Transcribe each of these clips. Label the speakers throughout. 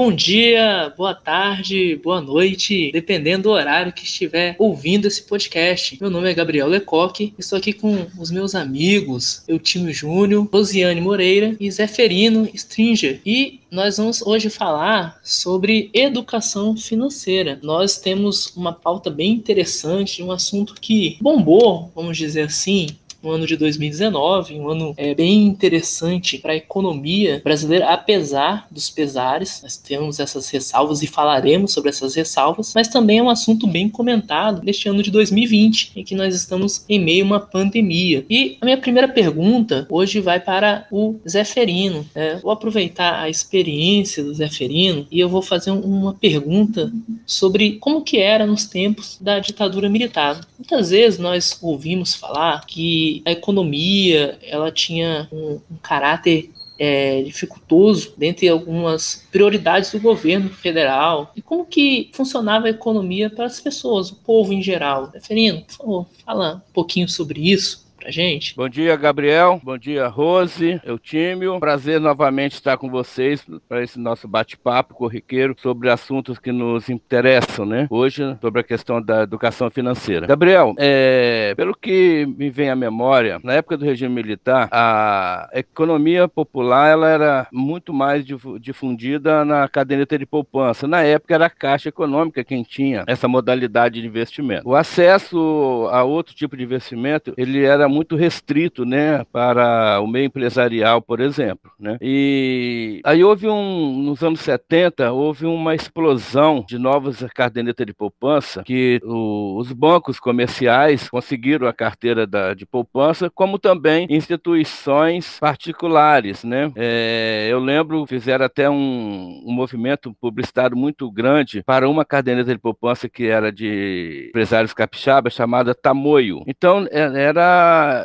Speaker 1: Bom dia, boa tarde, boa noite, dependendo do horário que estiver ouvindo esse podcast. Meu nome é Gabriel Lecoque, estou aqui com os meus amigos Eutímio Júnior, Rosiane Moreira e Zeferino Stringer. E nós vamos hoje falar sobre educação financeira. Nós temos uma pauta bem interessante, um assunto que bombou, vamos dizer assim, no ano de 2019, um ano é, bem interessante para a economia brasileira, apesar dos pesares. Nós temos essas ressalvas e falaremos sobre essas ressalvas, mas também é um assunto bem comentado neste ano de 2020, em que nós estamos em meio a uma pandemia. E a minha primeira pergunta hoje vai para o Zeferino. Né? Vou aproveitar a experiência do Zeferino e eu vou fazer uma pergunta sobre como que era nos tempos da ditadura militar. Muitas vezes nós ouvimos falar que a economia ela tinha um, um caráter é, dificultoso dentre algumas prioridades do governo federal e como que funcionava a economia para as pessoas, o povo em geral. Referino, por favor, fala um pouquinho sobre isso gente.
Speaker 2: Bom dia, Gabriel. Bom dia, Rose, Eutímio. Prazer novamente estar com vocês para esse nosso bate-papo corriqueiro sobre assuntos que nos interessam, né? Hoje, sobre a questão da educação financeira. Gabriel, é, pelo que me vem à memória, na época do regime militar, a economia popular ela era muito mais difundida na caderneta de poupança. Na época era a Caixa Econômica quem tinha essa modalidade de investimento. O acesso a outro tipo de investimento, ele era muito restrito, né, para o meio empresarial, por exemplo, né? E aí houve um, nos anos 70, houve uma explosão de novas cadernetas de poupança que o, os bancos comerciais conseguiram a carteira da, de poupança, como também instituições particulares, né? É, eu lembro, fizeram até um, um movimento publicitário muito grande para uma caderneta de poupança que era de empresários capixabas, chamada Tamoio. Então, é,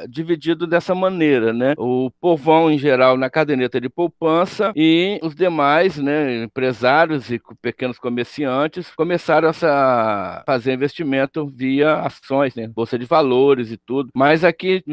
Speaker 2: dividido dessa maneira, né? O povão em geral na caderneta de poupança e os demais, né, empresários e pequenos comerciantes começaram a fazer investimento via ações, né, bolsa de valores e tudo. Mas aqui,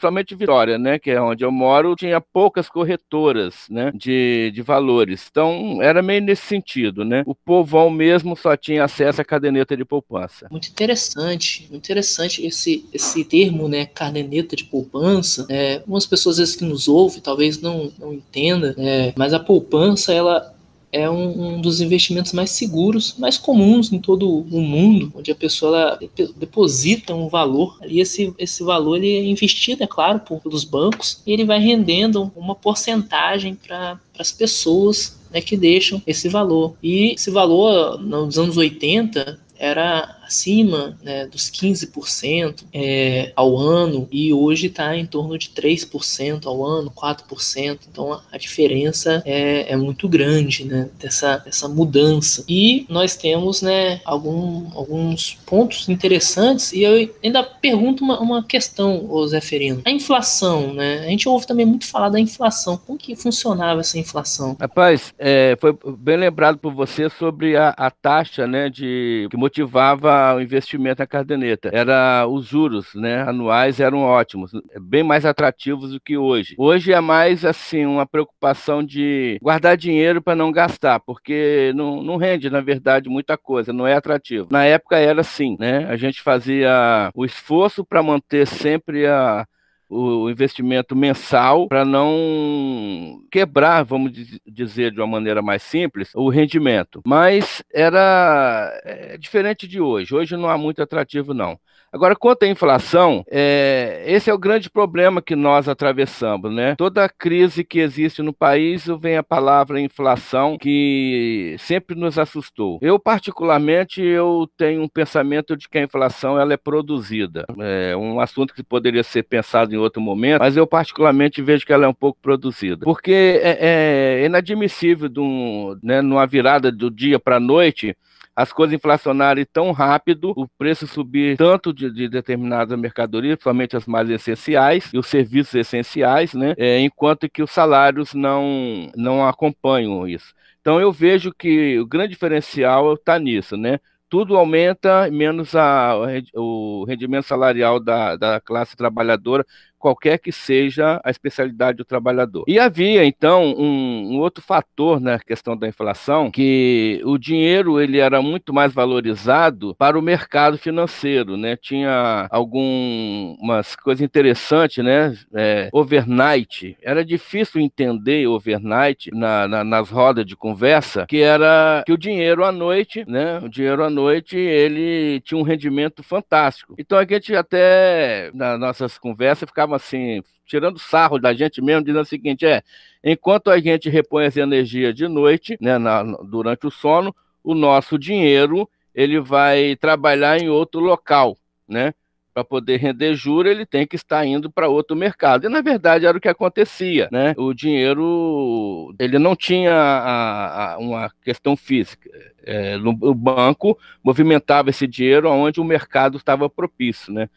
Speaker 2: somente Vitória, né, que é onde eu moro, tinha poucas corretoras, né, de, de valores. Então era meio nesse sentido, né? O povão mesmo só tinha acesso à caderneta de poupança.
Speaker 1: Muito interessante, muito interessante esse esse termo, né, caderneta de poupança, é, algumas pessoas vezes que nos ouvem talvez não, não entendam, é, mas a poupança ela é um, um, dos investimentos mais seguros, mais comuns em todo o mundo, onde a pessoa deposita um valor e esse, esse valor ele é investido, é claro, por, pelos bancos e ele vai rendendo uma porcentagem para as pessoas né, que deixam esse valor. E esse valor, nos anos 80, era acima né, dos 15% é, ao ano e hoje está em torno de 3% ao ano, 4%. Então a, a diferença é, é, muito grande né, dessa, dessa mudança. E nós temos né, algum, alguns pontos interessantes e eu ainda pergunto uma, uma questão, Zé Ferino. A inflação, né? A gente ouve também muito falar da inflação. Como que funcionava essa inflação?
Speaker 2: Rapaz, é, foi bem lembrado por você sobre a, a taxa né, de, que motivava o investimento na caderneta. Era os juros, né, anuais eram ótimos, bem mais atrativos do que hoje. Hoje é mais assim uma preocupação de guardar dinheiro para não gastar, porque não, não rende na verdade muita coisa, não é atrativo. Na época era assim, né? A gente fazia o esforço para manter sempre a o investimento mensal para não quebrar, vamos dizer de uma maneira mais simples, o rendimento. Mas era é, diferente de hoje. Hoje não há muito atrativo, não. Agora, quanto à inflação, é, esse é o grande problema que nós atravessamos, né? Toda crise que existe no país vem a palavra inflação, que sempre nos assustou. Eu, particularmente, eu tenho um pensamento de que a inflação ela é produzida. É um assunto que poderia ser pensado em outro momento, mas eu, particularmente, vejo que ela é um pouco produzida. Porque é, é inadmissível, de um, né, numa virada do dia para a noite, as coisas inflacionarem tão rápido, o preço subir tanto de, de determinadas mercadorias, principalmente as mais essenciais, e os serviços essenciais, né? É, enquanto que os salários não, não acompanham isso. Então eu vejo que o grande diferencial está nisso, né? tudo aumenta, menos a, o rendimento salarial da, da classe trabalhadora qualquer que seja a especialidade do trabalhador. E havia, então, um, um, outro fator na questão da inflação, que o dinheiro ele era muito mais valorizado para o mercado financeiro, né? Tinha algumas coisas interessantes, né? É, overnight. Era difícil entender overnight na, na, nas rodas de conversa, que era que o dinheiro à noite, né? O dinheiro à noite, ele tinha um rendimento fantástico. Então a gente até, nas nossas conversas, ficava assim, tirando sarro da gente mesmo, dizendo o seguinte: é, enquanto a gente repõe essa energia de noite, né, na, durante o sono, o nosso dinheiro ele vai trabalhar em outro local, né? Para poder render juros, ele tem que estar indo para outro mercado. E na verdade era o que acontecia, né? O dinheiro ele não tinha a, a, uma questão física. É, no, o banco movimentava esse dinheiro onde o mercado estava propício, né?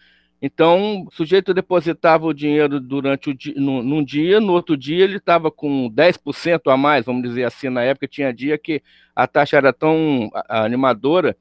Speaker 2: Então, o sujeito depositava o dinheiro durante o dia, no, num dia, no outro dia ele estava com 10% a mais, vamos dizer assim. Na época tinha dia que a taxa era tão animadora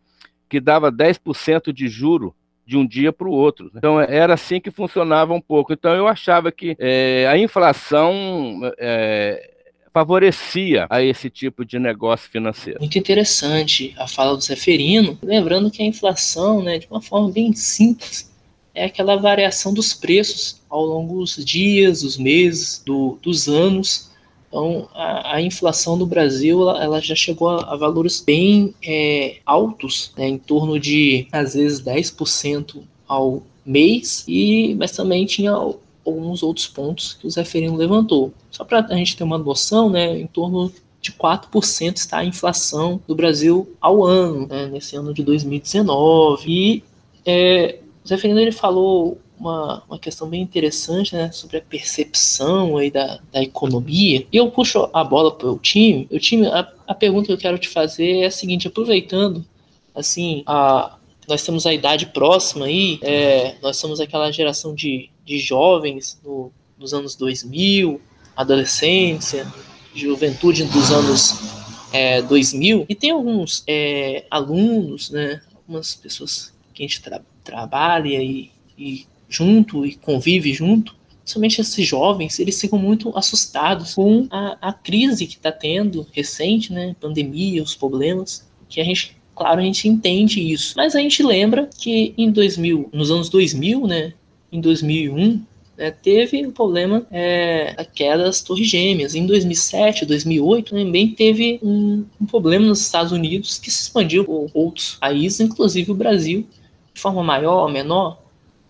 Speaker 2: que dava 10% de juro de um dia para o outro. Né? Então, era assim que funcionava um pouco. Então, eu achava que é, a inflação é, favorecia a esse tipo de negócio financeiro.
Speaker 1: Muito interessante a fala do Zeferino, lembrando que a inflação, né, de uma forma bem simples, é aquela variação dos preços ao longo dos dias, dos meses, do, dos anos. Então, a, a, inflação no Brasil ela, ela já chegou a, a valores bem é, altos, né, em torno de, às vezes, 10% ao mês, e, mas também tinha alguns outros pontos que o Zé Ferino levantou. Só para a gente ter uma noção, né, em torno de 4% está a inflação do Brasil ao ano, né, nesse ano de 2019. E é, o Zé Fernando ele falou uma, uma questão bem interessante né, sobre a percepção aí da, da economia. E eu puxo a bola para o time. O time, a, a pergunta que eu quero te fazer é a seguinte: aproveitando, assim, a, nós temos a idade próxima aí, é, nós somos aquela geração de, de jovens no, nos anos 2000, adolescência, juventude dos anos é, 2000, e tem alguns é, alunos, né, algumas pessoas que a gente trabalha trabalha e, e junto e convive junto, somente esses jovens, eles ficam muito assustados com a, a crise que está tendo recente, né? Pandemia, os problemas, que a gente, claro, a gente entende isso. Mas a gente lembra que em 2000, nos anos 2000, né? Em 2001, né, teve o problema é, da queda das torres gêmeas. Em 2007, 2008, também teve um, um problema nos Estados Unidos que se expandiu por outros países, inclusive o Brasil, de forma maior, menor,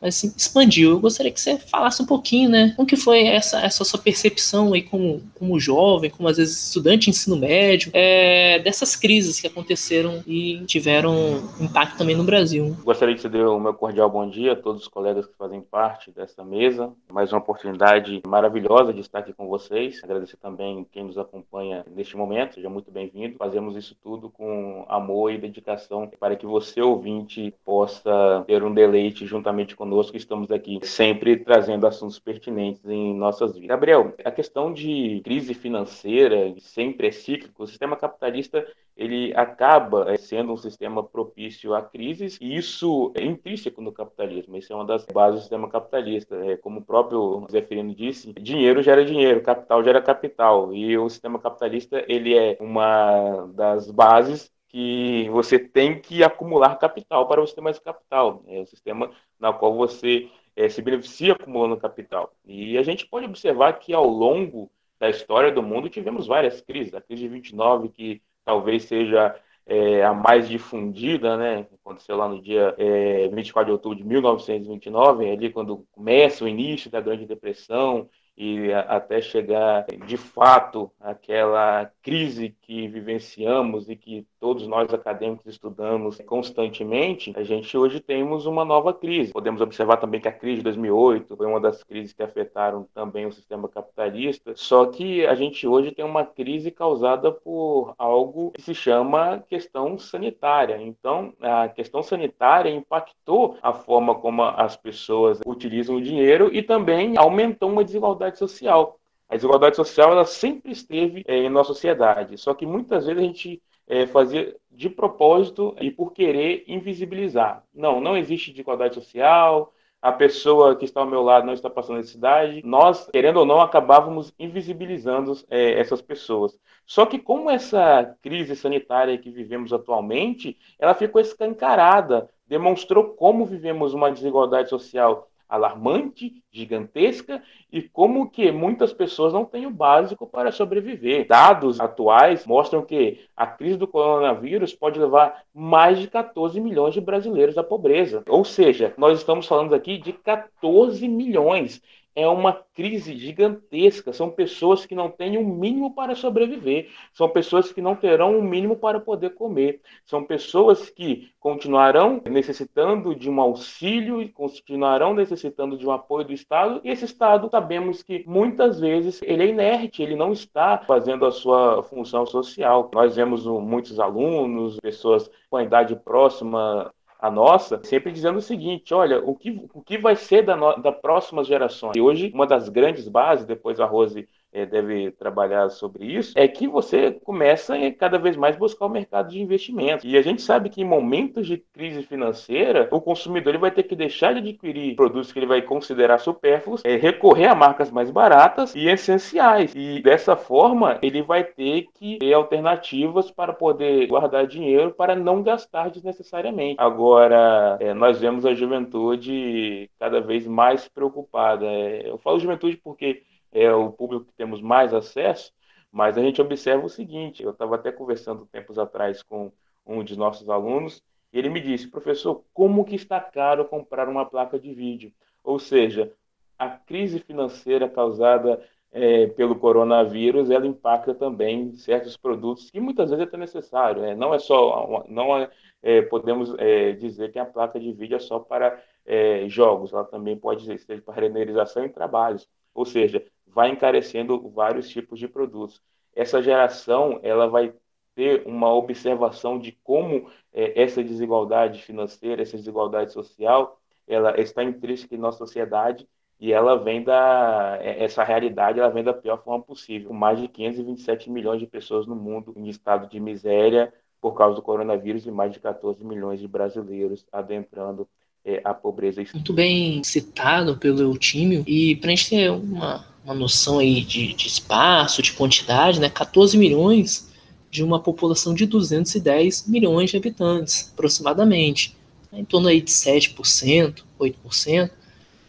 Speaker 1: mas assim, expandiu. Eu gostaria que você falasse um pouquinho, né? Como que foi essa, essa sua percepção aí como, como jovem, como às vezes estudante de ensino médio, é, dessas crises que aconteceram e tiveram impacto também no Brasil.
Speaker 3: Gostaria que você dê o meu cordial bom dia a todos os colegas que fazem parte dessa mesa. Mais uma oportunidade maravilhosa de estar aqui com vocês. Agradecer também quem nos acompanha neste momento. Seja muito bem-vindo. Fazemos isso tudo com amor e dedicação para que você, ouvinte, possa ter um deleite juntamente conosco conosco, estamos aqui sempre trazendo assuntos pertinentes em nossas vidas. Gabriel, a questão de crise financeira sempre é cíclico. O sistema capitalista ele acaba eh, sendo um sistema propício a crises e isso é intrínseco no capitalismo. Isso é uma das bases do sistema capitalista. É, como o próprio Zé Ferino disse, dinheiro gera dinheiro, capital gera capital e o sistema capitalista ele é uma das bases que você tem que acumular capital para você ter mais capital. É o sistema na qual você é, se beneficia acumulando capital. E a gente pode observar que ao longo da história do mundo tivemos várias crises. A crise de 29, que talvez seja é, a mais difundida, né? Aconteceu lá no dia é, 24 de outubro de 1929, ali quando começa o início da Grande Depressão, e até chegar de fato àquela crise que vivenciamos e que todos nós acadêmicos estudamos constantemente, a gente hoje temos uma nova crise. Podemos observar também que a crise de 2008 foi uma das crises que afetaram também o sistema capitalista, só que a gente hoje tem uma crise causada por algo que se chama questão sanitária. Então, a questão sanitária impactou a forma como as pessoas utilizam o dinheiro e também aumentou uma desigualdade desigualdade social. A desigualdade social ela sempre esteve é, em nossa sociedade, só que muitas vezes a gente é, fazia de propósito e por querer invisibilizar. Não, não existe desigualdade social, a pessoa que está ao meu lado não está passando necessidade, nós, querendo ou não, acabávamos invisibilizando é, essas pessoas. Só que como essa crise sanitária que vivemos atualmente, ela ficou escancarada, demonstrou como vivemos uma desigualdade social alarmante, gigantesca e como que muitas pessoas não têm o básico para sobreviver. Dados atuais mostram que a crise do coronavírus pode levar mais de 14 milhões de brasileiros à pobreza. Ou seja, nós estamos falando aqui de 14 milhões é uma crise gigantesca. São pessoas que não têm o um mínimo para sobreviver. São pessoas que não terão o um mínimo para poder comer. São pessoas que continuarão necessitando de um auxílio e continuarão necessitando de um apoio do Estado. E esse Estado, sabemos que muitas vezes ele é inerte, ele não está fazendo a sua função social. Nós vemos muitos alunos, pessoas com a idade próxima a nossa, sempre dizendo o seguinte: olha, o que, o que vai ser da, no, da próximas gerações? E hoje, uma das grandes bases, depois a Rose deve trabalhar sobre isso, é que você começa a cada vez mais buscar o mercado de investimento. E a gente sabe que em momentos de crise financeira, o consumidor ele vai ter que deixar de adquirir produtos que ele vai considerar supérfluos, é, recorrer a marcas mais baratas e essenciais. E dessa forma, ele vai ter que ter alternativas para poder guardar dinheiro para não gastar desnecessariamente. Agora, é, nós vemos a juventude cada vez mais preocupada. É, eu falo juventude porque é o público que temos mais acesso, mas a gente observa o seguinte: eu estava até conversando tempos atrás com um de nossos alunos, e ele me disse, professor, como que está caro comprar uma placa de vídeo? Ou seja, a crise financeira causada é, pelo coronavírus, ela impacta também certos produtos que muitas vezes é até necessário. Né? Não é só, não é, é podemos é, dizer que a placa de vídeo é só para é, jogos, ela também pode ser para renderização e trabalhos. Ou seja, vai encarecendo vários tipos de produtos. Essa geração ela vai ter uma observação de como é, essa desigualdade financeira, essa desigualdade social, ela está intrínseca em nossa sociedade e ela vem da é, essa realidade ela vem da pior forma possível. Com mais de 527 milhões de pessoas no mundo em estado de miséria por causa do coronavírus e mais de 14 milhões de brasileiros adentrando é, a pobreza.
Speaker 1: Muito bem citado pelo Eutímio e para a gente ter uma uma noção aí de, de espaço, de quantidade, né? 14 milhões de uma população de 210 milhões de habitantes, aproximadamente. Em torno aí de 7%, 8%.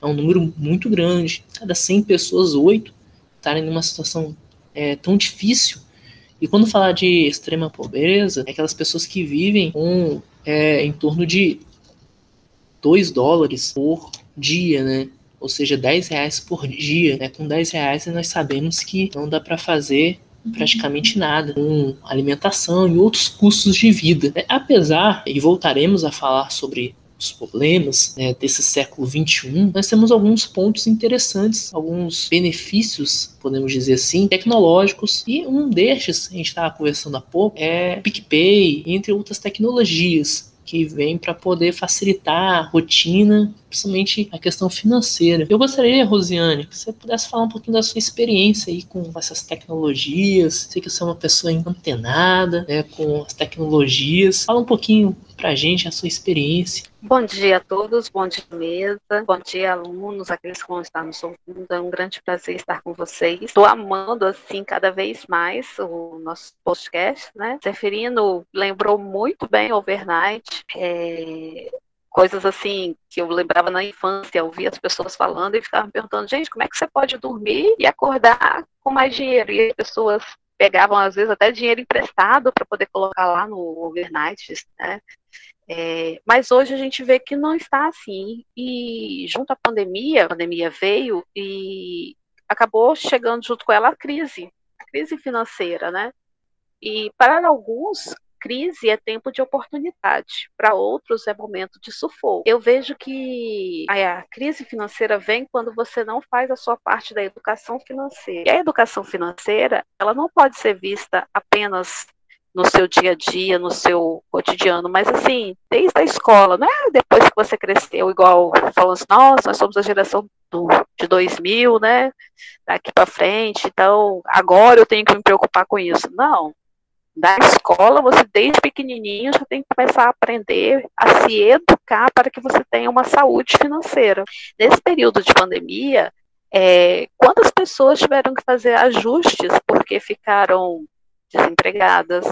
Speaker 1: É um número muito grande. Cada 100 pessoas, 8 estarem numa situação é, tão difícil. E quando falar de extrema pobreza, é aquelas pessoas que vivem com é, em torno de 2 dólares por dia, né? Ou seja, 10 reais por dia. Né? Com 10 reais nós sabemos que não dá para fazer praticamente nada com alimentação e outros custos de vida. Né? Apesar, e voltaremos a falar sobre os problemas né, desse século 21, nós temos alguns pontos interessantes, alguns benefícios, podemos dizer assim, tecnológicos, e um destes, a gente estava conversando há pouco, é PicPay, entre outras tecnologias que vem para poder facilitar a rotina principalmente a questão financeira. Eu gostaria, Rosiane, que você pudesse falar um pouquinho da sua experiência aí com essas tecnologias. Sei que você é uma pessoa antenada né, com as tecnologias. Fala um pouquinho pra gente a sua experiência.
Speaker 4: Bom dia a todos, bom dia mesa, bom dia alunos, aqueles que vão estar nos ouvindo, é um grande prazer estar com vocês. Estou amando, assim, cada vez mais o nosso podcast, né? Zeferino lembrou muito bem overnight, é, coisas assim que eu lembrava na infância, ouvia as pessoas falando e ficava me perguntando, gente, como é que você pode dormir e acordar com mais dinheiro? E as pessoas pegavam, às vezes, até dinheiro emprestado para poder colocar lá no overnight, né? É, mas hoje a gente vê que não está assim. E junto à pandemia, a pandemia veio e acabou chegando junto com ela a crise, a crise financeira, né? E para alguns, crise é tempo de oportunidade, para outros é momento de sufoco. Eu vejo que a crise financeira vem quando você não faz a sua parte da educação financeira. E a educação financeira, ela não pode ser vista apenas no seu dia a dia, no seu cotidiano, mas assim, desde a escola, não é depois que você cresceu, igual falando assim, nossa, nós somos a geração do, de 2000, né, daqui para frente, então agora eu tenho que me preocupar com isso. Não, da escola, você desde pequenininho já tem que começar a aprender a se educar para que você tenha uma saúde financeira. Nesse período de pandemia, é, quantas pessoas tiveram que fazer ajustes porque ficaram desempregadas,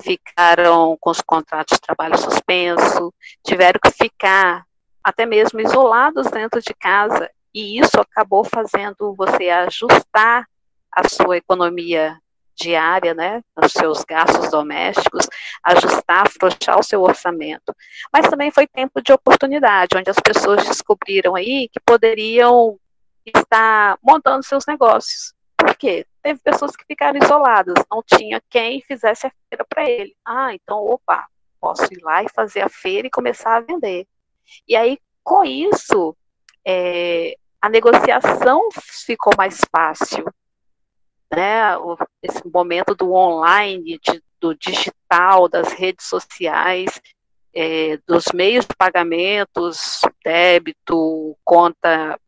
Speaker 4: ficaram com os contratos de trabalho suspenso, tiveram que ficar até mesmo isolados dentro de casa, e isso acabou fazendo você ajustar a sua economia diária, né, os seus gastos domésticos, ajustar, afrouxar o seu orçamento. Mas também foi tempo de oportunidade, onde as pessoas descobriram aí que poderiam estar montando seus negócios. Por quê? Teve pessoas que ficaram isoladas, não tinha quem fizesse a feira para ele. Ah, então, opa, posso ir lá e fazer a feira e começar a vender. E aí, com isso, é, a negociação ficou mais fácil né, esse momento do online, de, do digital, das redes sociais, é, dos meios de pagamentos, débito, conta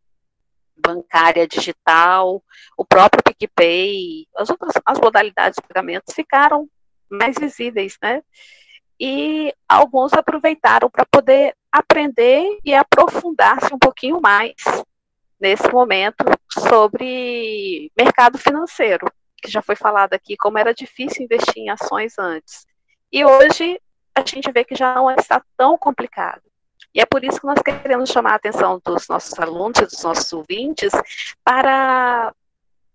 Speaker 4: bancária digital, o próprio PicPay, as outras as modalidades de pagamentos ficaram mais visíveis, né? E alguns aproveitaram para poder aprender e aprofundar-se um pouquinho mais nesse momento sobre mercado financeiro, que já foi falado aqui como era difícil investir em ações antes. E hoje a gente vê que já não está tão complicado. E é por isso que nós queremos chamar a atenção dos nossos alunos e dos nossos ouvintes para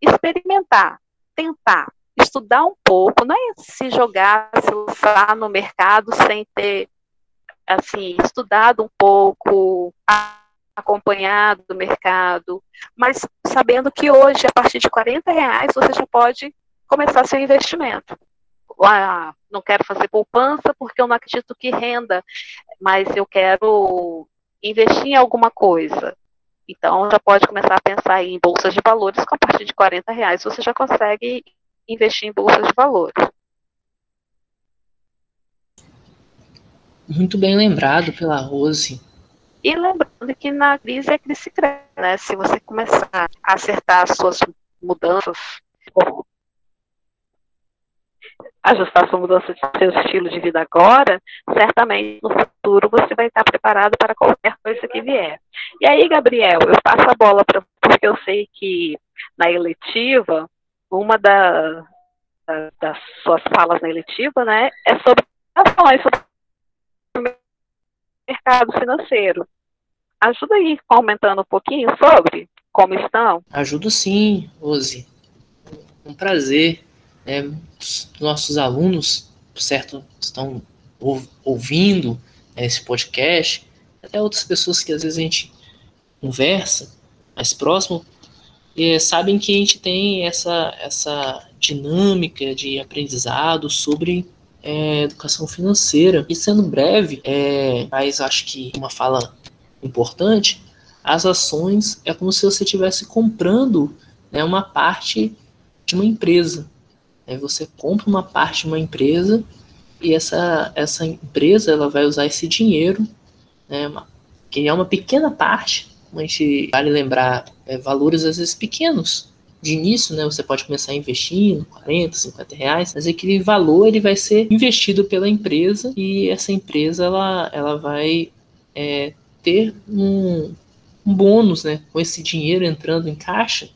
Speaker 4: experimentar, tentar, estudar um pouco, não é se jogar, se lançar no mercado sem ter, assim, estudado um pouco, acompanhado do mercado, mas sabendo que hoje, a partir de 40 reais, você já pode começar seu investimento. Ah, não quero fazer poupança porque eu não acredito que renda, mas eu quero investir em alguma coisa. Então, já pode começar a pensar em bolsas de valores, com a partir de 40 reais você já consegue investir em bolsas de valores.
Speaker 1: Muito bem lembrado pela Rose.
Speaker 4: E lembrando que na crise é crise cresce, né? Se você começar a acertar as suas mudanças, ajustar sua mudança de seu estilo de vida agora, certamente no futuro você vai estar preparado para qualquer coisa que vier. E aí, Gabriel, eu passo a bola para porque eu sei que na eletiva, uma da, da, das suas falas na eletiva, né, é sobre sobre mercado financeiro. Ajuda aí, comentando um pouquinho sobre como estão.
Speaker 1: Ajudo sim, Rose. Um prazer. É, nossos alunos, certo, estão ouvindo né, esse podcast, até outras pessoas que às vezes a gente conversa mais próximo, e sabem que a gente tem essa, essa dinâmica de aprendizado sobre é, educação financeira. E sendo breve, é, mas acho que uma fala importante, as ações é como se você estivesse comprando né, uma parte de uma empresa. Aí você compra uma parte de uma empresa e essa, essa empresa ela vai usar esse dinheiro, né, que é uma pequena parte, mas vale lembrar é, valores às vezes pequenos, de início, né, você pode começar investindo 40, 50 reais, mas aquele valor ele vai ser investido pela empresa e essa empresa ela, ela vai é, ter um, um bônus, né, com esse dinheiro entrando em caixa,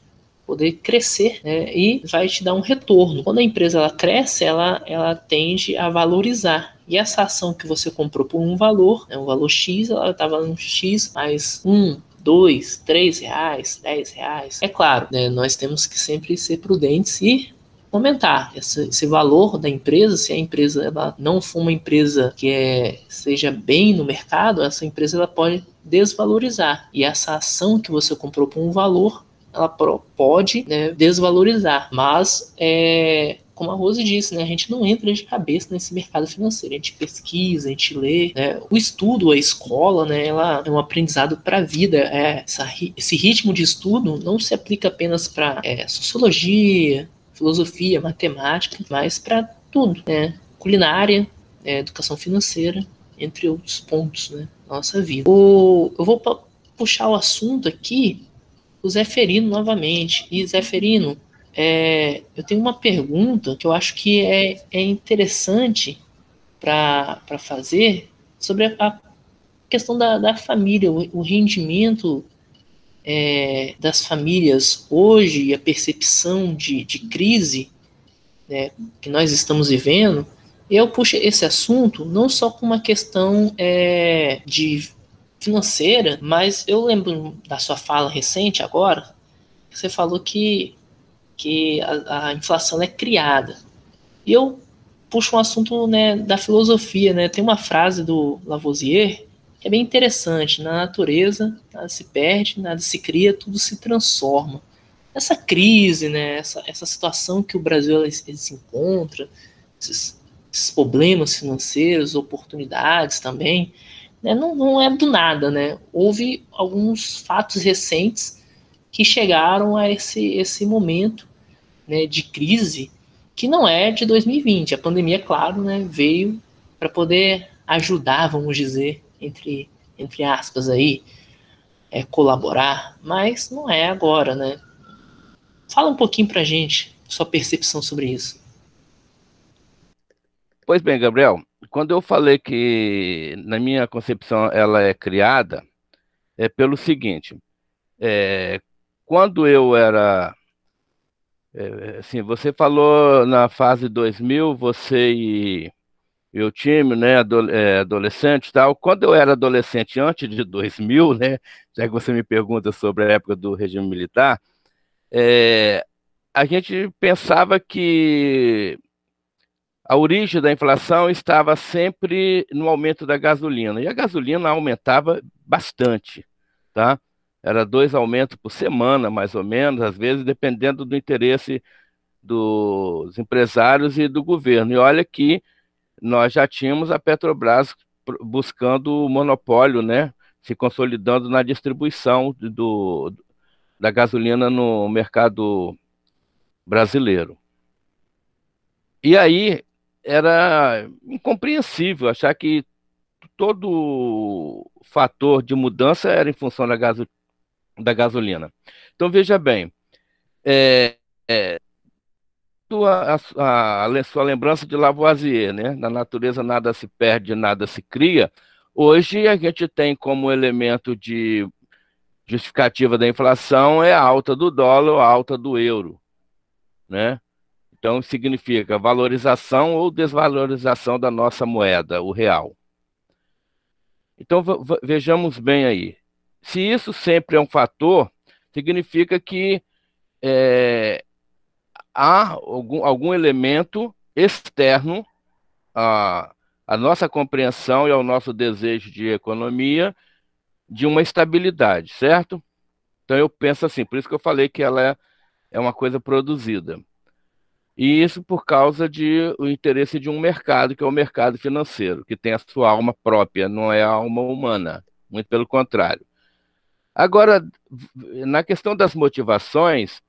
Speaker 1: poder crescer né, e vai te dar um retorno. Quando a empresa ela cresce, ela, ela tende a valorizar. E essa ação que você comprou por um valor, né, um valor X, ela estava no X mais um, dois, três reais, dez reais. É claro, né, nós temos que sempre ser prudentes e comentar esse, esse, valor da empresa, se a empresa ela não for uma empresa que é, seja bem no mercado, essa empresa ela pode desvalorizar. E essa ação que você comprou por um valor, ela pode né, desvalorizar. Mas é, como a Rose disse, né, a gente não entra de cabeça nesse mercado financeiro, a gente pesquisa, a gente lê, né, o estudo, a escola, né, ela é um aprendizado para a vida, é, essa, esse ritmo de estudo não se aplica apenas para é, sociologia, filosofia, matemática, mas para tudo, né, culinária, é, educação financeira, entre outros pontos, né, nossa vida. O, eu vou puxar o assunto aqui, o Zeferino novamente, e Zeferino, é, eu tenho uma pergunta que eu acho que é, é interessante para fazer sobre a, a questão da, da família, o, o rendimento é, das famílias hoje, a percepção de, de crise né, que nós estamos vivendo, eu puxo esse assunto não só com uma questão é, de financeira, mas eu lembro da sua fala recente agora, você falou que, que a, a inflação é criada. E eu puxo um assunto né, da filosofia, né? Tem uma frase do Lavoisier que é bem interessante. Na natureza, nada se perde, nada se cria, tudo se transforma. Essa crise, né, essa, essa situação que o Brasil ele, se encontra, esses, esses, problemas financeiros, oportunidades também, né, não, não é do nada. Né? Houve alguns fatos recentes que chegaram a esse, esse momento né, de crise que não é de 2020. A pandemia, claro, né, veio para poder ajudar, vamos dizer, entre, entre aspas aí, é, colaborar, mas não é agora, né? Fala um pouquinho para gente, sua percepção sobre isso.
Speaker 2: Pois bem, Gabriel, quando eu falei que na minha concepção ela é criada, é pelo seguinte, é, quando eu era é, assim, você falou na fase 2000, você e, o time, né, é, adolescente e tal. Quando eu era adolescente antes de 2000, né, já que você me pergunta sobre a época do regime militar, é, a gente pensava que a origem da inflação estava sempre no aumento da gasolina, e a gasolina aumentava bastante, tá? Era dois aumentos por semana, mais ou menos, às vezes, dependendo do interesse dos empresários e do governo. E olha que nós já tínhamos a Petrobras buscando o monopólio, né? Se consolidando na distribuição do, da gasolina no mercado brasileiro. E aí era incompreensível achar que todo fator de mudança era em função da, gaso, da gasolina. Então, veja bem, é, é, a, a, a, sua lembrança de Lavoisier, né? Na natureza nada se perde, nada se cria. Hoje a gente tem como elemento de justificativa da inflação é a alta do dólar ou a alta do euro, né? Então significa valorização ou desvalorização da nossa moeda, o real. Então vejamos bem aí. Se isso sempre é um fator, significa que é, há algum, algum elemento externo à, à nossa compreensão e ao nosso desejo de economia de uma estabilidade, certo? Então eu penso assim, por isso que eu falei que ela é, é uma coisa produzida. E isso por causa de o interesse de um mercado, que é o mercado financeiro, que tem a sua alma própria, não é a alma humana, muito pelo contrário. Agora, na questão das motivações,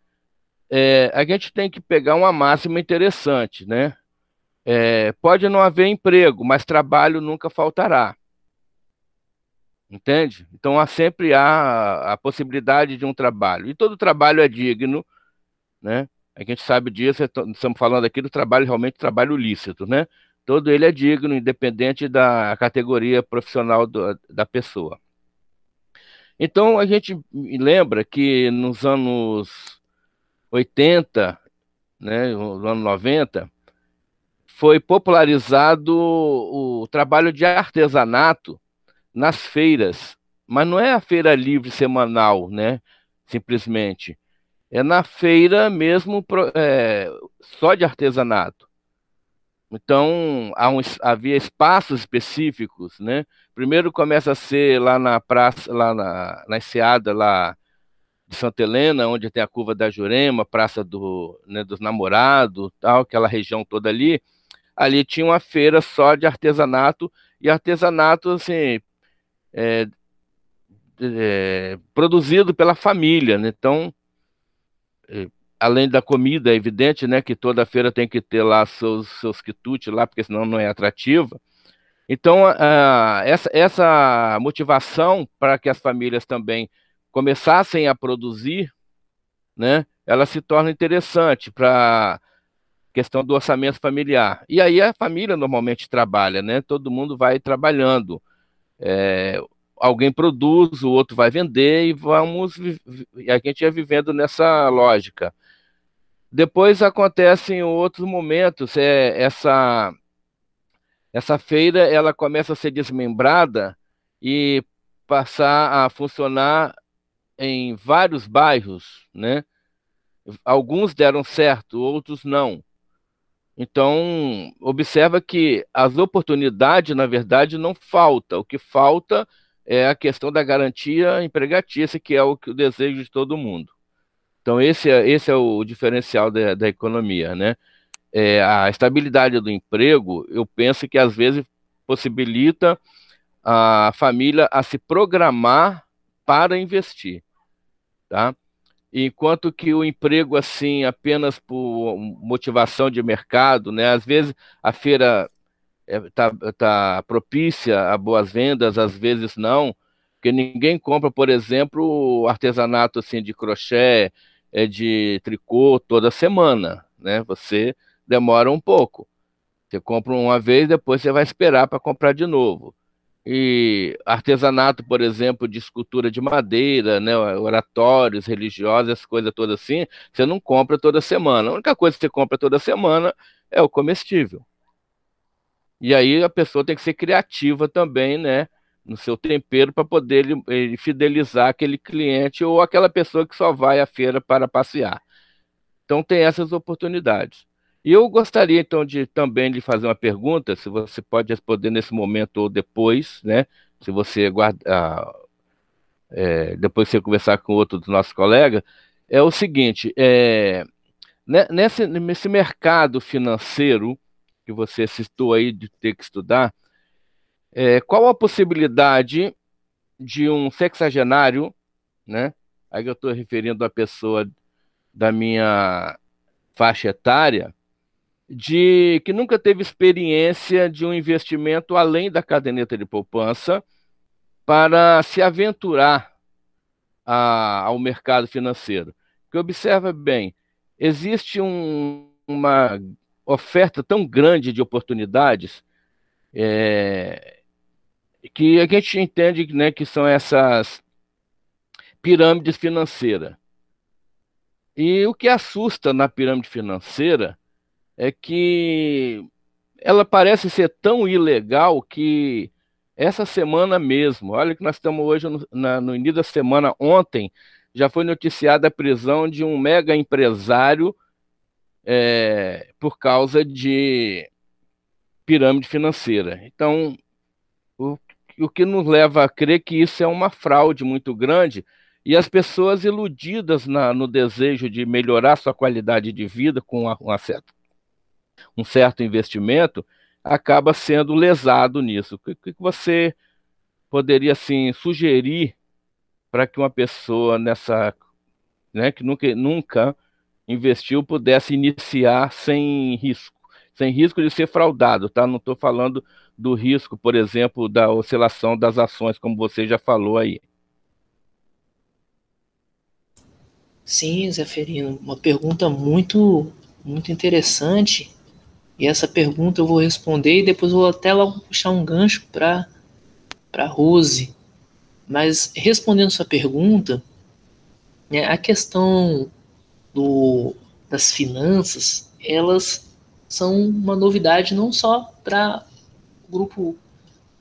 Speaker 2: é, a gente tem que pegar uma máxima interessante, né? É, pode não haver emprego, mas trabalho nunca faltará. Entende? Então há sempre há a possibilidade de um trabalho. E todo trabalho é digno, né? A gente sabe disso, estamos falando aqui do trabalho realmente trabalho lícito, né? Todo ele é digno, independente da categoria profissional do, da pessoa. Então, a gente lembra que nos anos 80, né, no ano 90, foi popularizado o trabalho de artesanato nas feiras, mas não é a feira livre semanal, né, simplesmente. É na feira mesmo é, só de artesanato. Então, havia espaços específicos, né? Primeiro começa a ser lá na praça, lá na, na Enseada, lá de Santa Helena, onde tem a curva da Jurema, Praça do, né, dos Namorados, tal, aquela região toda ali. Ali tinha uma feira só de artesanato, e artesanato, assim, é, é, produzido pela família, né? Então, é, além da comida, é evidente, né, que toda feira tem que ter lá seus, seus quitutes lá, porque senão não é atrativa. Então, uh, essa, essa motivação para que as famílias também começassem a produzir né, ela se torna interessante para questão do orçamento familiar. E aí a família normalmente trabalha, né? Todo mundo vai trabalhando. É, alguém produz, o outro vai vender e vamos e a gente ia vivendo nessa lógica. Depois acontecem outros momentos, é essa essa feira ela começa a ser desmembrada e passar a funcionar em vários bairros, né? Alguns deram certo, outros não. Então, observa que as oportunidades, na verdade, não falta. O que falta é a questão da garantia empregatícia, que é o, que o desejo de todo mundo. Então, esse é, esse é o diferencial da, da economia, né? É, a estabilidade do emprego, eu penso que às vezes possibilita a família a se programar para investir, tá? Enquanto que o emprego, assim, apenas por motivação de mercado, né? Às vezes a feira está é, tá propícia a boas vendas, às vezes não, porque ninguém compra, por exemplo, artesanato assim de crochê, de tricô toda semana, né? Você demora um pouco. Você compra uma vez, depois você vai esperar para comprar de novo. E artesanato, por exemplo, de escultura de madeira, né, oratórios religiosos, essas coisas todas assim, você não compra toda semana. A única coisa que você compra toda semana é o comestível. E aí a pessoa tem que ser criativa também, né? No seu tempero para poder ele, ele fidelizar aquele cliente ou aquela pessoa que só vai à feira para passear. Então tem essas oportunidades. E eu gostaria então de também lhe fazer uma pergunta, se você pode responder nesse momento ou depois, né? Se você guarda, é, depois você conversar com outro dos nossos colegas, é o seguinte: é, né, nesse, nesse mercado financeiro que você citou aí de ter que estudar, é, qual a possibilidade de um sexagenário, né? Aí eu estou referindo a pessoa da minha faixa etária, de que nunca teve experiência de um investimento além da caderneta de poupança para se aventurar a, ao mercado financeiro. Que observa bem, existe um, uma oferta tão grande de oportunidades é, que a gente entende né, que são essas pirâmides financeiras. E o que assusta na pirâmide financeira é que ela parece ser tão ilegal que essa semana mesmo, olha que nós estamos hoje no, na, no início da semana, ontem, já foi noticiada a prisão de um mega empresário é, por causa de pirâmide financeira. Então, o, o que nos leva a crer que isso é uma fraude muito grande e as pessoas iludidas na, no desejo de melhorar sua qualidade de vida com uma, certa, um certo investimento acaba sendo lesado nisso. O que, que você poderia assim sugerir para que uma pessoa nessa, né, que nunca, nunca investiu pudesse iniciar sem risco, sem risco de ser fraudado, tá? Não estou falando do risco, por exemplo, da oscilação das ações, como você já falou aí.
Speaker 1: Sim, Zeferino, uma pergunta muito, muito interessante. E essa pergunta eu vou responder e depois vou até logo puxar um gancho para para Rose. Mas respondendo sua pergunta, né, a questão do, das finanças, elas são uma novidade não só para grupo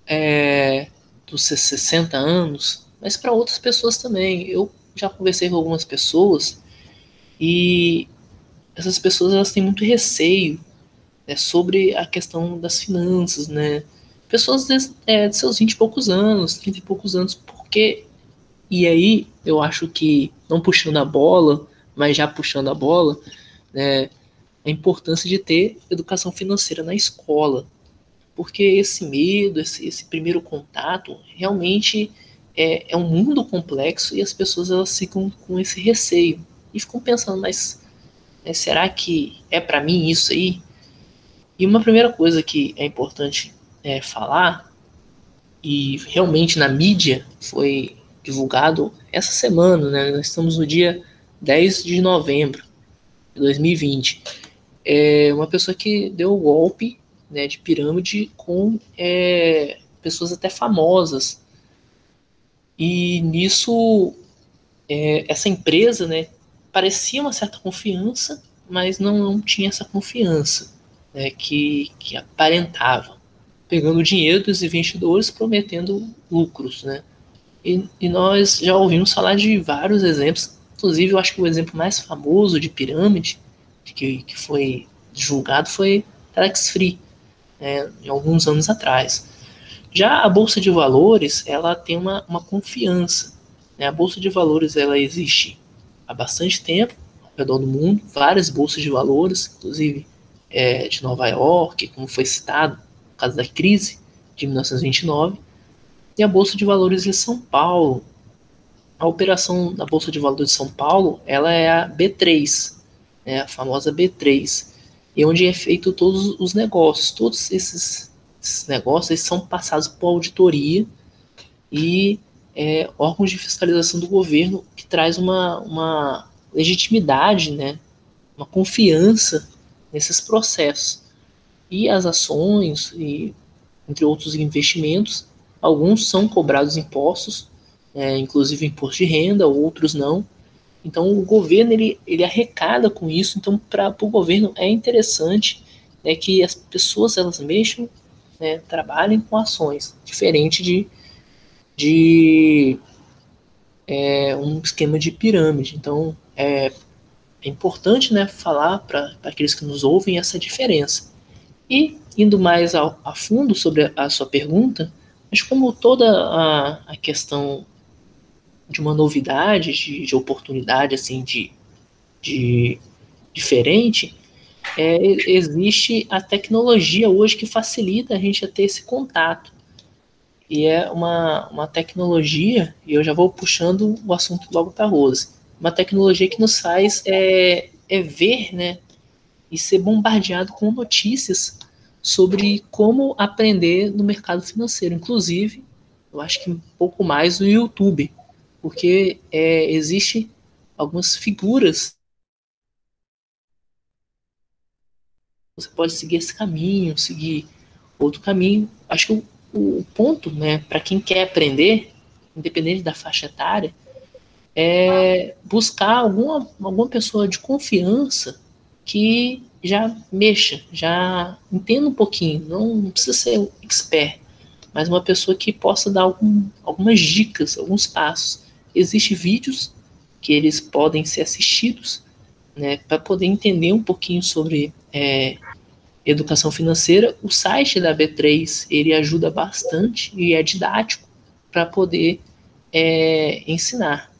Speaker 1: é, dos 60 anos, mas para outras pessoas também. Eu já conversei com algumas pessoas e essas pessoas elas têm muito receio né, sobre a questão das finanças, né? Pessoas de, é, de seus 20 e poucos anos, 30 e poucos anos, porque. E aí, eu acho que, não puxando a bola, mas já puxando a bola, né, a importância de ter educação financeira na escola. Porque esse medo, esse, esse primeiro contato, realmente é, é, um mundo complexo e as pessoas elas ficam com esse receio e ficam pensando, mas é, será que é para mim isso aí? E uma primeira coisa que é importante é, falar, e realmente na mídia foi divulgado essa semana, né? Nós estamos no dia 10 de novembro de 2020. É uma pessoa que deu o golpe né, de pirâmide com é, pessoas até famosas. E nisso, é, essa empresa né, parecia uma certa confiança, mas não, não tinha essa confiança né, que, que aparentava. Pegando o dinheiro dos investidores, prometendo lucros. Né? E, e nós já ouvimos falar de vários exemplos, inclusive eu acho que o exemplo mais famoso de pirâmide que, que foi divulgado foi Telex Free, né, alguns anos atrás. Já a bolsa de valores, ela tem uma, uma confiança. Né? A bolsa de valores ela existe há bastante tempo ao redor do mundo, várias bolsas de valores, inclusive é, de Nova York, como foi citado, por causa da crise de 1929, e a bolsa de valores de São Paulo. A operação da bolsa de valores de São Paulo, ela é a B3, né, a famosa B3, e onde é feito todos os negócios, todos esses esses negócios são passados por auditoria e é, órgãos de fiscalização do governo que traz uma, uma legitimidade, né, uma confiança nesses processos. E as ações, e, entre outros investimentos, alguns são cobrados impostos, é, inclusive imposto de renda, outros não. Então o governo ele, ele arrecada com isso. Então para o governo é interessante né, que as pessoas elas mexam né, trabalhem com ações, diferente de, de é, um esquema de pirâmide. Então, é, é importante né, falar para aqueles que nos ouvem essa diferença. E, indo mais ao, a fundo sobre a, a sua pergunta, mas como toda a, a questão de uma novidade, de, de oportunidade, assim, de, de diferente, é, existe a tecnologia hoje que facilita a gente a ter esse contato. E é uma, uma tecnologia, e eu já vou puxando o assunto logo para a Rose, uma tecnologia que nos faz é, é ver né, e ser bombardeado com notícias sobre como aprender no mercado financeiro. Inclusive, eu acho que um pouco mais no YouTube, porque é, existe algumas figuras você pode seguir esse caminho, seguir outro caminho. Acho que o, o ponto, né, para quem quer aprender, independente da faixa etária, é buscar alguma, alguma pessoa de confiança que já mexa, já entenda um pouquinho, não precisa ser expert, mas uma pessoa que possa dar algum, algumas dicas, alguns passos. Existem vídeos que eles podem ser assistidos, né, para poder entender um pouquinho sobre é, educação financeira, o site da B3 ele ajuda bastante e é didático para poder é, ensinar.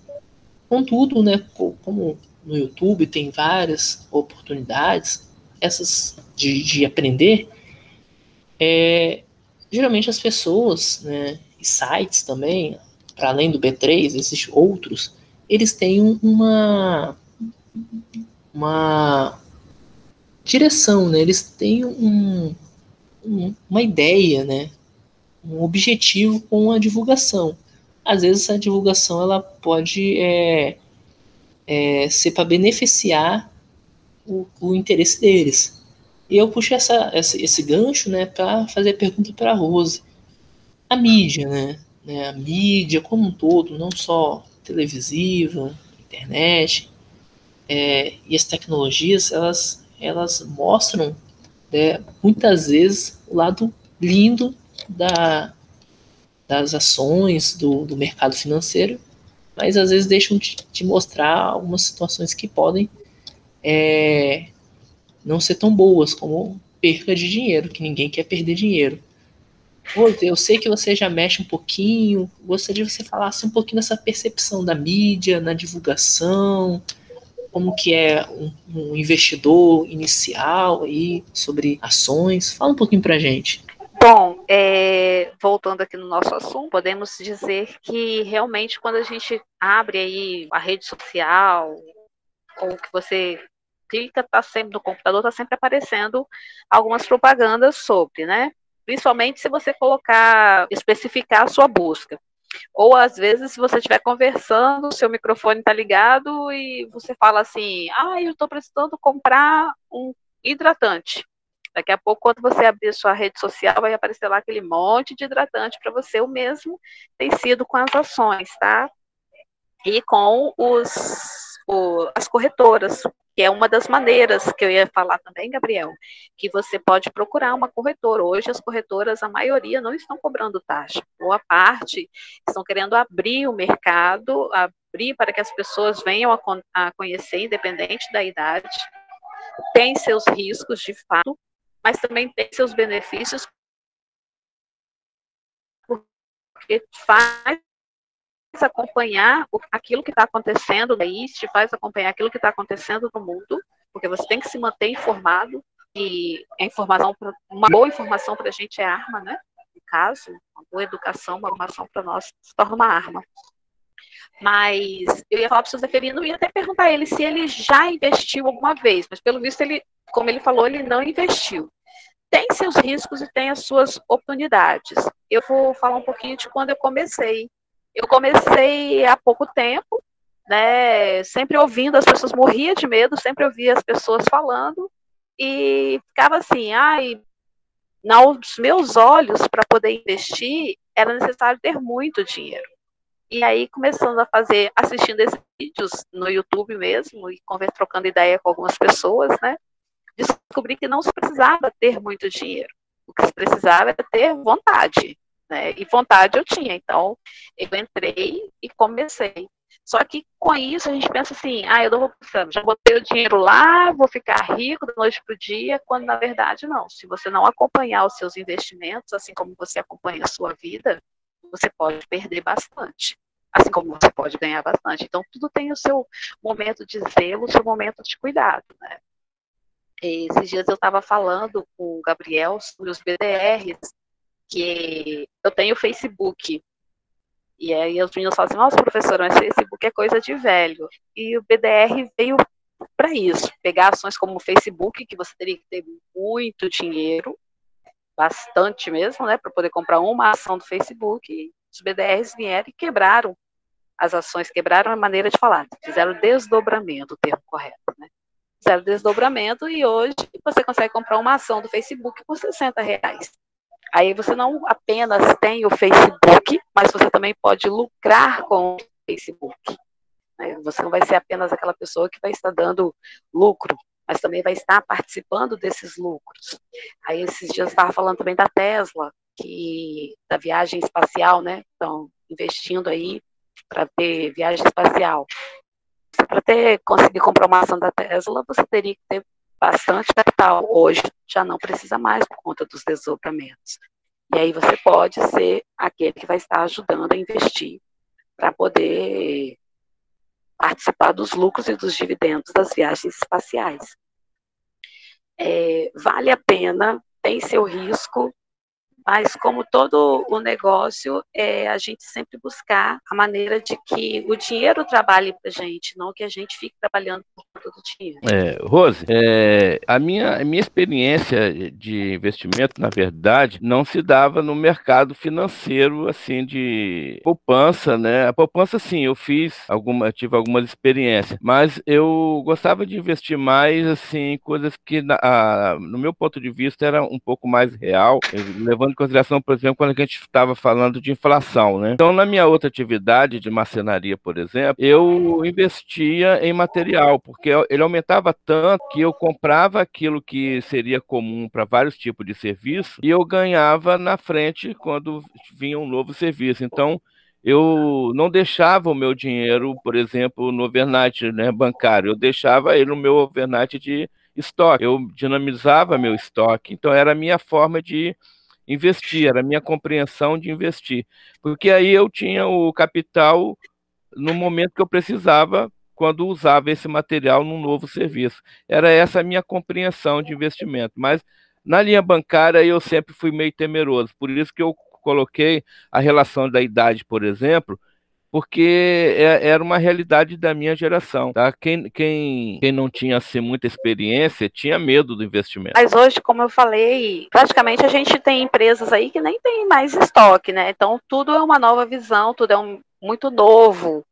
Speaker 1: Contudo, né, como no YouTube tem várias oportunidades, essas de, de aprender, é, geralmente as pessoas, né, e sites também, para além do B3, existem outros, eles têm uma, uma direção, né? Eles têm um, um, uma ideia, né? Um objetivo com a divulgação. Às vezes essa divulgação ela pode é, é, ser para beneficiar o, o, interesse deles. E eu puxo essa, essa esse gancho, né, para fazer a pergunta para a Rose. A mídia, né, né? A mídia como um todo, não só televisiva, internet, é, e as tecnologias, elas elas mostram né, muitas vezes o lado lindo da, das ações do, do mercado financeiro, mas às vezes deixam de, de mostrar algumas situações que podem é, não ser tão boas, como perca de dinheiro, que ninguém quer perder dinheiro. Eu sei que você já mexe um pouquinho, gostaria de você falasse um pouquinho dessa percepção da mídia, na divulgação, como que é um, um investidor inicial aí sobre ações. Fala um pouquinho para gente.
Speaker 4: Bom, é, voltando aqui no nosso assunto, podemos dizer que realmente quando a gente abre aí a rede social, ou que você clica, tá sempre no computador, tá sempre aparecendo algumas propagandas sobre, né? Principalmente se você colocar, especificar a sua busca. Ou às vezes, se você estiver conversando, seu microfone está ligado e você fala assim: ah, eu estou precisando comprar um hidratante. Daqui a pouco, quando você abrir sua rede social, vai aparecer lá aquele monte de hidratante para você. O mesmo tem sido com as ações, tá? E com os, o, as corretoras, que é uma das maneiras que eu ia falar também, Gabriel, que você pode procurar uma corretora. Hoje as corretoras, a maioria, não estão cobrando taxa. Boa parte estão querendo abrir o mercado, abrir para que as pessoas venham a, a conhecer, independente da idade. Tem seus riscos, de fato, mas também tem seus benefícios, porque faz acompanhar aquilo que está acontecendo país, te faz acompanhar aquilo que está acontecendo no mundo, porque você tem que se manter informado e a informação, uma boa informação para a gente é arma, né? No caso, uma boa educação, uma informação para nós se torna uma arma. Mas eu ia falar para o seu Zeferino e até perguntar a ele se ele já investiu alguma vez, mas pelo visto ele, como ele falou, ele não investiu tem seus riscos e tem as suas oportunidades. Eu vou falar um pouquinho de quando eu comecei. Eu comecei há pouco tempo, né? Sempre ouvindo, as pessoas morria de medo, sempre ouvia as pessoas falando e ficava assim, ai, nos meus olhos para poder investir era necessário ter muito dinheiro. E aí começando a fazer, assistindo esses vídeos no YouTube mesmo e trocando ideia com algumas pessoas, né? descobri que não se precisava ter muito dinheiro. O que se precisava era ter vontade. Né? E vontade eu tinha. Então, eu entrei e comecei. Só que com isso a gente pensa assim, ah, eu não vou precisar, já botei o dinheiro lá, vou ficar rico da noite para o dia, quando na verdade não. Se você não acompanhar os seus investimentos, assim como você acompanha a sua vida, você pode perder bastante. Assim como você pode ganhar bastante. Então, tudo tem o seu momento de zelo, o seu momento de cuidado. Né? Esses dias eu estava falando com o Gabriel sobre os BDRs, que eu tenho Facebook. E aí os meninos falam assim, nossa, professora, mas Facebook é coisa de velho. E o BDR veio para isso, pegar ações como o Facebook, que você teria que ter muito dinheiro, bastante mesmo, né, para poder comprar uma ação do Facebook, os BDRs vieram e quebraram as ações, quebraram a maneira de falar, fizeram desdobramento, o termo correto, né? zero desdobramento e hoje você consegue comprar uma ação do Facebook por 60 reais. Aí você não apenas tem o Facebook, mas você também pode lucrar com o Facebook. Né? Você não vai ser apenas aquela pessoa que vai estar dando lucro, mas também vai estar participando desses lucros. Aí esses dias eu estava falando também da Tesla, que da viagem espacial, né? Estão investindo aí para ter viagem espacial para ter conseguir comprar uma ação da Tesla, você teria que ter bastante capital. Hoje já não precisa mais por conta dos desdobramentos. E aí você pode ser aquele que vai estar ajudando a investir para poder participar dos lucros e dos dividendos das viagens espaciais. É, vale a pena, tem seu risco, mas como todo o negócio, é a gente sempre buscar a maneira de que o dinheiro trabalhe para a gente, não que a gente fique trabalhando por
Speaker 2: É, Rose, é, a, minha, a minha experiência de investimento, na verdade, não se dava no mercado financeiro, assim, de poupança, né? A poupança, sim, eu fiz alguma, tive algumas experiências, mas eu gostava de investir mais, assim, coisas que, a, no meu ponto de vista, era um pouco mais real, levando em consideração, por exemplo, quando a gente estava falando de inflação, né? Então, na minha outra atividade de marcenaria, por exemplo, eu investia em material, porque ele aumentava tanto que eu comprava aquilo que seria comum para vários tipos de serviço e eu ganhava na frente quando vinha um novo serviço. Então, eu não deixava o meu dinheiro, por exemplo, no overnight né, bancário, eu deixava ele no meu overnight de estoque. Eu dinamizava meu estoque, então era a minha forma de investir, era a minha compreensão de investir. Porque aí eu tinha o capital no momento que eu precisava, quando usava esse material num novo serviço. Era essa a minha compreensão de investimento. Mas na linha bancária eu sempre fui meio temeroso, por isso que eu coloquei a relação da idade, por exemplo, porque é, era uma realidade da minha geração. Tá? Quem, quem, quem não tinha assim, muita experiência tinha medo do investimento.
Speaker 4: Mas hoje, como eu falei, praticamente a gente tem empresas aí que nem tem mais estoque, né? Então tudo é uma nova visão, tudo é um, muito novo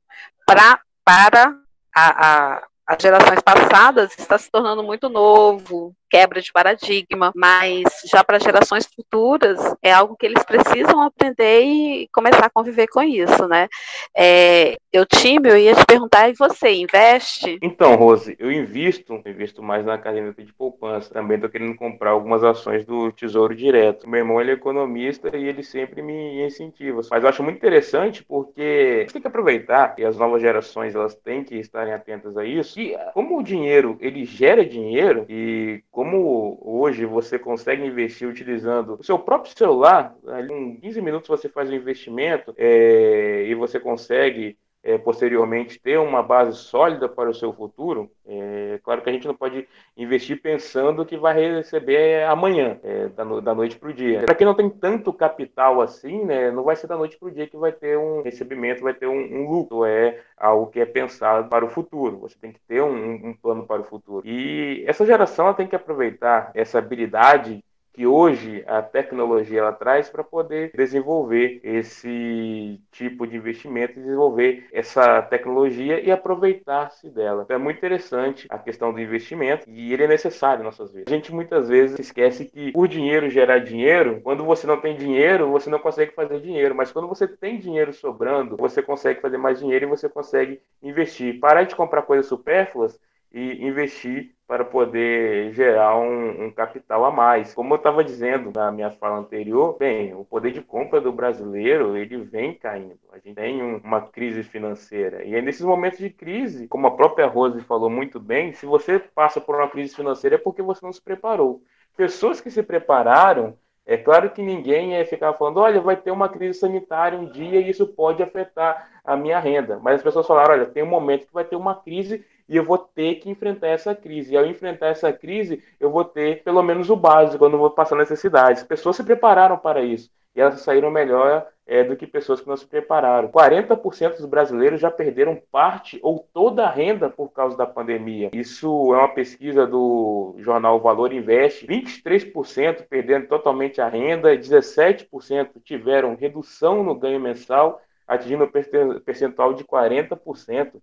Speaker 4: pra, para a, a as gerações passadas está se tornando muito novo, quebra de paradigma, mas já para gerações futuras é algo que eles precisam aprender e começar a conviver com isso, né? É, eu time, eu ia te perguntar, e você investe?
Speaker 3: Então, Rose, eu invisto, invisto mais na caderneta de poupança. Também estou querendo comprar algumas ações do Tesouro Direto. Meu irmão ele é economista e ele sempre me incentiva. Mas eu acho muito interessante porque tem que aproveitar e as novas gerações elas têm que estarem atentas a isso. E como o dinheiro ele gera dinheiro e como como hoje você consegue investir utilizando o seu próprio celular, ali em 15 minutos você faz um investimento é, e você consegue é, posteriormente ter uma base sólida para o seu futuro, é claro que a gente não pode investir pensando que vai receber amanhã, é, da, no, da, noite para o dia. Para quem não tem tanto capital assim, né, não vai ser da noite para o dia que vai ter um recebimento, vai ter um, um, lucro, é algo que é pensado para o futuro. Você tem que ter um, um plano para o futuro. E essa geração tem que aproveitar essa habilidade que hoje a tecnologia ela traz para poder desenvolver esse tipo de investimento, desenvolver essa tecnologia e aproveitar-se dela. Então é muito interessante a questão do investimento e ele é necessário em nossas vidas. A gente muitas vezes esquece que por dinheiro gerar dinheiro, quando você não tem dinheiro, você não consegue fazer dinheiro, mas quando você tem dinheiro sobrando, você consegue fazer mais dinheiro e você consegue investir. Parar de comprar coisas supérfluas e investir para poder gerar um, um capital a mais. Como eu estava dizendo na minha fala anterior, bem, o poder de compra do brasileiro ele vem caindo. A gente tem um, uma crise financeira e é nesses momentos de crise, como a própria Rose falou muito bem, se você passa por uma crise financeira é porque você não se preparou. Pessoas que se prepararam é claro que ninguém é ficar falando, olha, vai ter uma crise sanitária um dia e isso pode afetar a minha renda. Mas as pessoas falaram, olha, tem um momento que vai ter uma crise e eu vou ter que enfrentar essa crise. E ao enfrentar essa crise, eu vou ter pelo menos o básico, eu não vou passar necessidades. As pessoas se prepararam para isso e elas saíram melhor é, do que pessoas que não se prepararam. 40% dos brasileiros já perderam parte ou toda a renda por causa da pandemia. Isso é uma pesquisa do jornal Valor Invest. 23% perderam totalmente a renda, 17% tiveram redução no ganho mensal, atingindo um percentual de 40%.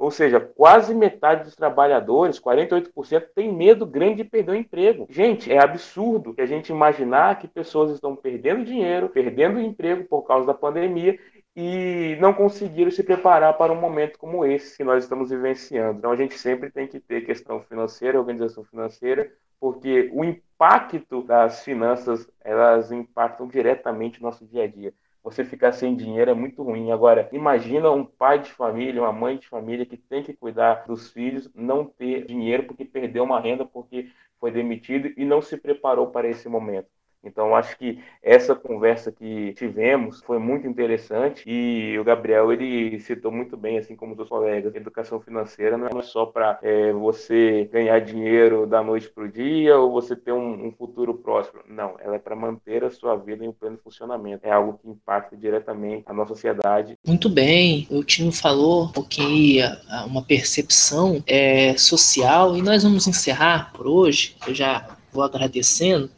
Speaker 3: Ou seja, quase metade dos trabalhadores, 48%, tem medo grande de perder o emprego. Gente, é absurdo que a gente imaginar que pessoas estão perdendo dinheiro, perdendo o emprego por causa da pandemia e não conseguiram se preparar para um momento como esse que nós estamos vivenciando. Então a gente sempre tem que ter questão financeira, organização financeira, porque o impacto das finanças, elas impactam diretamente o nosso dia a dia você ficar sem dinheiro é muito ruim. Agora, imagina um pai de família, uma mãe de família que tem que cuidar dos filhos, não ter dinheiro porque perdeu uma renda, porque foi demitido e não se preparou para esse momento. Então, acho que essa conversa que tivemos foi muito interessante e o Gabriel ele citou muito bem, assim como os colegas, educação financeira não é só para é, você ganhar dinheiro da noite para o dia ou você ter um, um futuro próspero. Não, ela é para manter a sua vida em pleno funcionamento. É algo que impacta diretamente a nossa sociedade.
Speaker 1: Muito bem, o Tino falou um pouquinho uma percepção é, social e nós vamos encerrar por hoje. Eu já vou agradecendo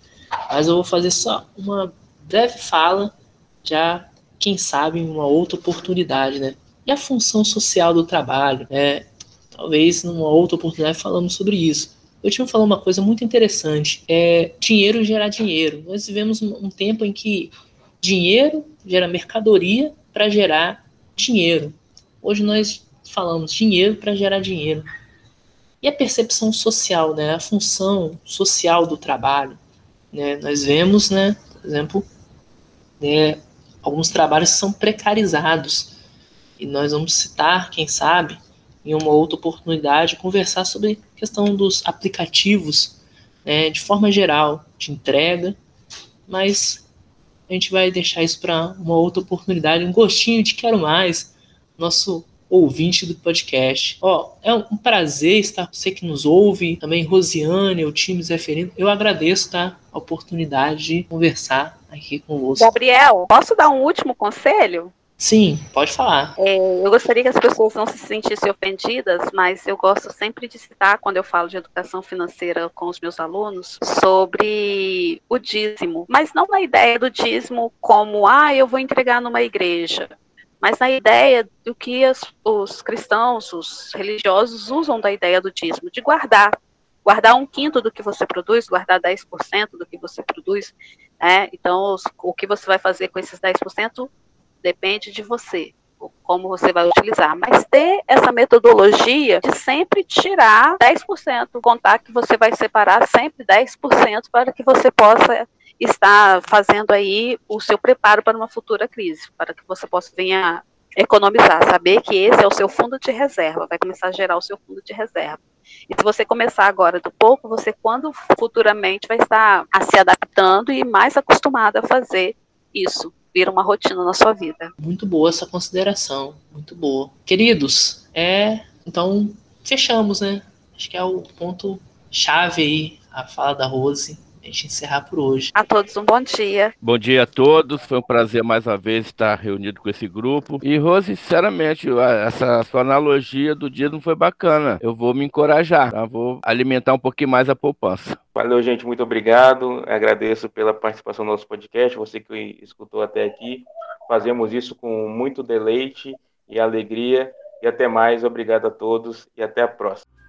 Speaker 1: mas eu vou fazer só uma breve fala, já, quem sabe, em uma outra oportunidade, né? E a função social do trabalho, né? Talvez numa outra oportunidade falamos sobre isso. Eu tinha falado uma coisa muito interessante, é dinheiro gerar dinheiro. Nós vivemos um tempo em que dinheiro gera mercadoria para gerar dinheiro. Hoje nós falamos dinheiro para gerar dinheiro. E a percepção social, né? A função social do trabalho. Né? Nós vemos, né, por exemplo, né, alguns trabalhos que são precarizados. E nós vamos citar, quem sabe, em uma outra oportunidade, conversar sobre a questão dos aplicativos, né, de forma geral, de entrega, mas a gente vai deixar isso para uma outra oportunidade, um gostinho de quero mais. Nosso ouvinte do podcast. Ó, é um prazer estar com você que nos ouve, também Rosiane, o time Zeferino. Eu agradeço, tá? A oportunidade de conversar aqui com você.
Speaker 4: Gabriel, posso dar um último conselho?
Speaker 1: Sim, pode falar.
Speaker 4: É, eu gostaria que as pessoas não se sentissem ofendidas, mas eu gosto sempre de citar, quando eu falo de educação financeira com os meus alunos, sobre o dízimo. Mas não na ideia do dízimo como, ah, eu vou entregar numa igreja. Mas na ideia do que as, os cristãos, os religiosos usam da ideia do dízimo, de guardar guardar um quinto do que você produz, guardar 10% do que você produz, né? Então, os, o que você vai fazer com esses 10% depende de você, como você vai utilizar. Mas ter essa metodologia de sempre tirar 10%, contar que você vai separar sempre 10% para que você possa estar fazendo aí o seu preparo para uma futura crise, para que você possa venha economizar, saber que esse é o seu fundo de reserva, vai começar a gerar o seu fundo de reserva. E se você começar agora do pouco, você quando futuramente vai estar se adaptando e mais acostumado a fazer isso. Vira uma rotina na sua vida.
Speaker 1: Muito boa essa consideração, muito boa. Queridos, é então fechamos, né? Acho que é o ponto chave aí a fala da Rose a gente encerrar por hoje.
Speaker 4: A todos um bom dia.
Speaker 2: Bom dia a todos. Foi um prazer mais uma vez estar reunido com esse grupo. E, Rose, sinceramente, essa sua analogia do dia não foi bacana. Eu vou me encorajar, tá? vou alimentar um pouquinho mais a poupança.
Speaker 3: Valeu, gente. Muito obrigado. Agradeço pela participação no nosso podcast. Você que escutou até aqui. Fazemos isso com muito deleite e alegria. E até mais. Obrigado a todos e até a próxima.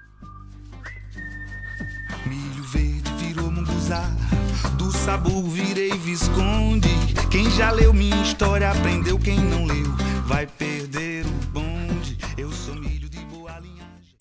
Speaker 5: Sabugo virei visconde. Quem já leu minha história aprendeu, quem não leu vai perder o